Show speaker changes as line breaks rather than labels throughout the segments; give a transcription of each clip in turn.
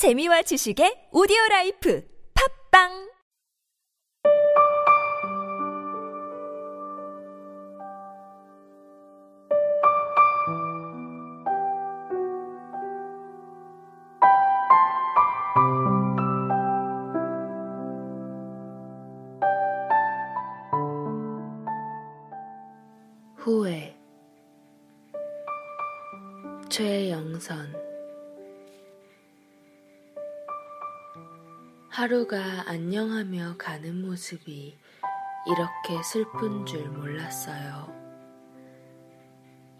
재미와 지식의 오디오 라이프 팝빵!
후회. 최영선 하루가 안녕하며 가는 모습이 이렇게 슬픈 줄 몰랐어요.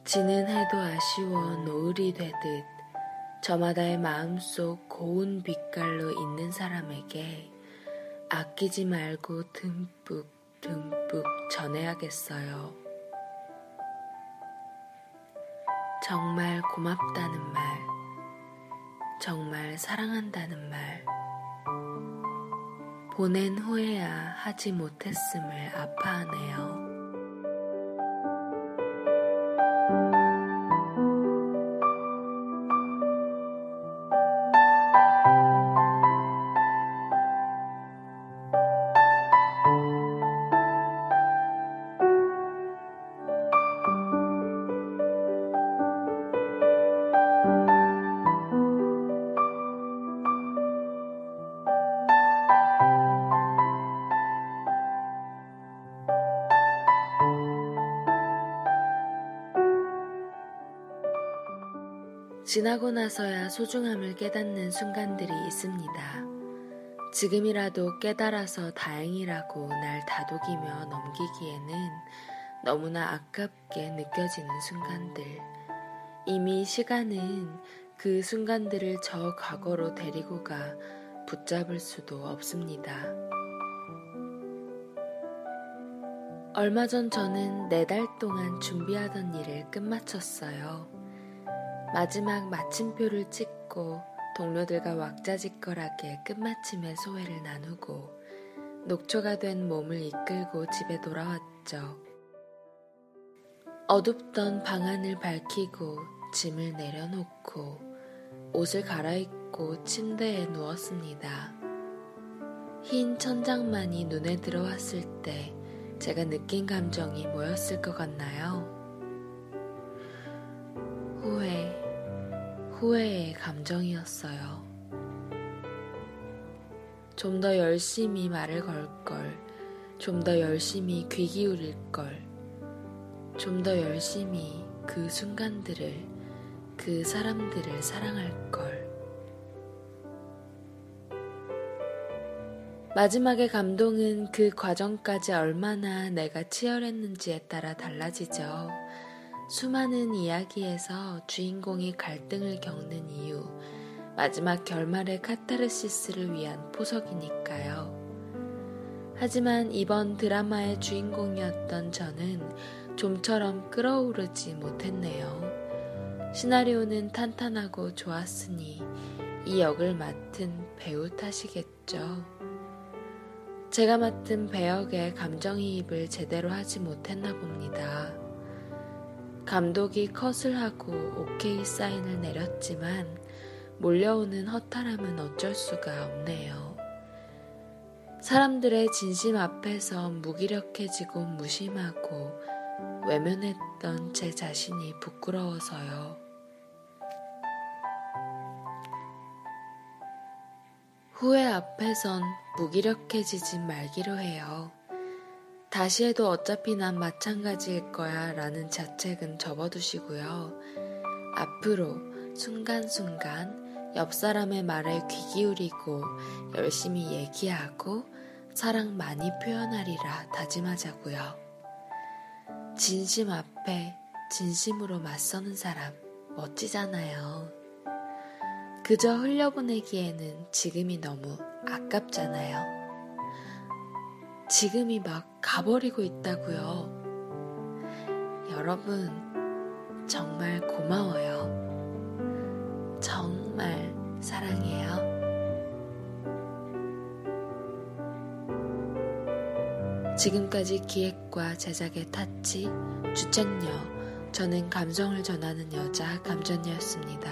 지는 해도 아쉬워 노을이 되듯 저마다의 마음속 고운 빛깔로 있는 사람에게 아끼지 말고 듬뿍 듬뿍 전해야겠어요. 정말 고맙다는 말, 정말 사랑한다는 말, 보낸 후에야 하지 못했음을 아파하네요. 지나고 나서야 소중함을 깨닫는 순간들이 있습니다. 지금이라도 깨달아서 다행이라고 날 다독이며 넘기기에는 너무나 아깝게 느껴지는 순간들. 이미 시간은 그 순간들을 저 과거로 데리고 가 붙잡을 수도 없습니다. 얼마 전 저는 네 달 동안 준비하던 일을 끝마쳤어요. 마지막 마침표를 찍고 동료들과 왁자지껄하게 끝마침의 소회를 나누고 녹초가 된 몸을 이끌고 집에 돌아왔죠. 어둡던 방안을 밝히고 짐을 내려놓고 옷을 갈아입고 침대에 누웠습니다. 흰 천장만이 눈에 들어왔을 때 제가 느낀 감정이 뭐였을 것 같나요? 후회의 감정이었어요. 좀 더 열심히 말을 걸 걸, 좀 더 열심히 귀 기울일 걸, 좀 더 열심히 그 순간들을, 그 사람들을 사랑할 걸. 마지막의 감동은 그 과정까지 얼마나 내가 치열했는지에 따라 달라지죠. 수많은 이야기에서 주인공이 갈등을 겪는 이유, 마지막 결말의 카타르시스를 위한 포석이니까요. 하지만 이번 드라마의 주인공이었던 저는 좀처럼 끌어오르지 못했네요. 시나리오는 탄탄하고 좋았으니 이 역을 맡은 배우 탓이겠죠. 제가 맡은 배역의 감정이입을 제대로 하지 못했나 봅니다. 감독이 컷을 하고 오케이 사인을 내렸지만 몰려오는 허탈함은 어쩔 수가 없네요. 사람들의 진심 앞에서 무기력해지고 무심하고 외면했던 제 자신이 부끄러워서요. 후회 앞에선 무기력해지지 말기로 해요. 다시 해도 어차피 난 마찬가지일 거야 라는 자책은 접어두시고요. 앞으로 순간순간 옆 사람의 말에 귀 기울이고 열심히 얘기하고 사랑 많이 표현하리라 다짐하자고요. 진심 앞에 진심으로 맞서는 사람 멋지잖아요. 그저 흘려보내기에는 지금이 너무 아깝잖아요. 지금이 막 가버리고 있다고요. 여러분, 정말 고마워요. 정말 사랑해요. 지금까지 기획과 제작의 타치, 주천녀, 저는 감성을 전하는 여자 감전녀였습니다.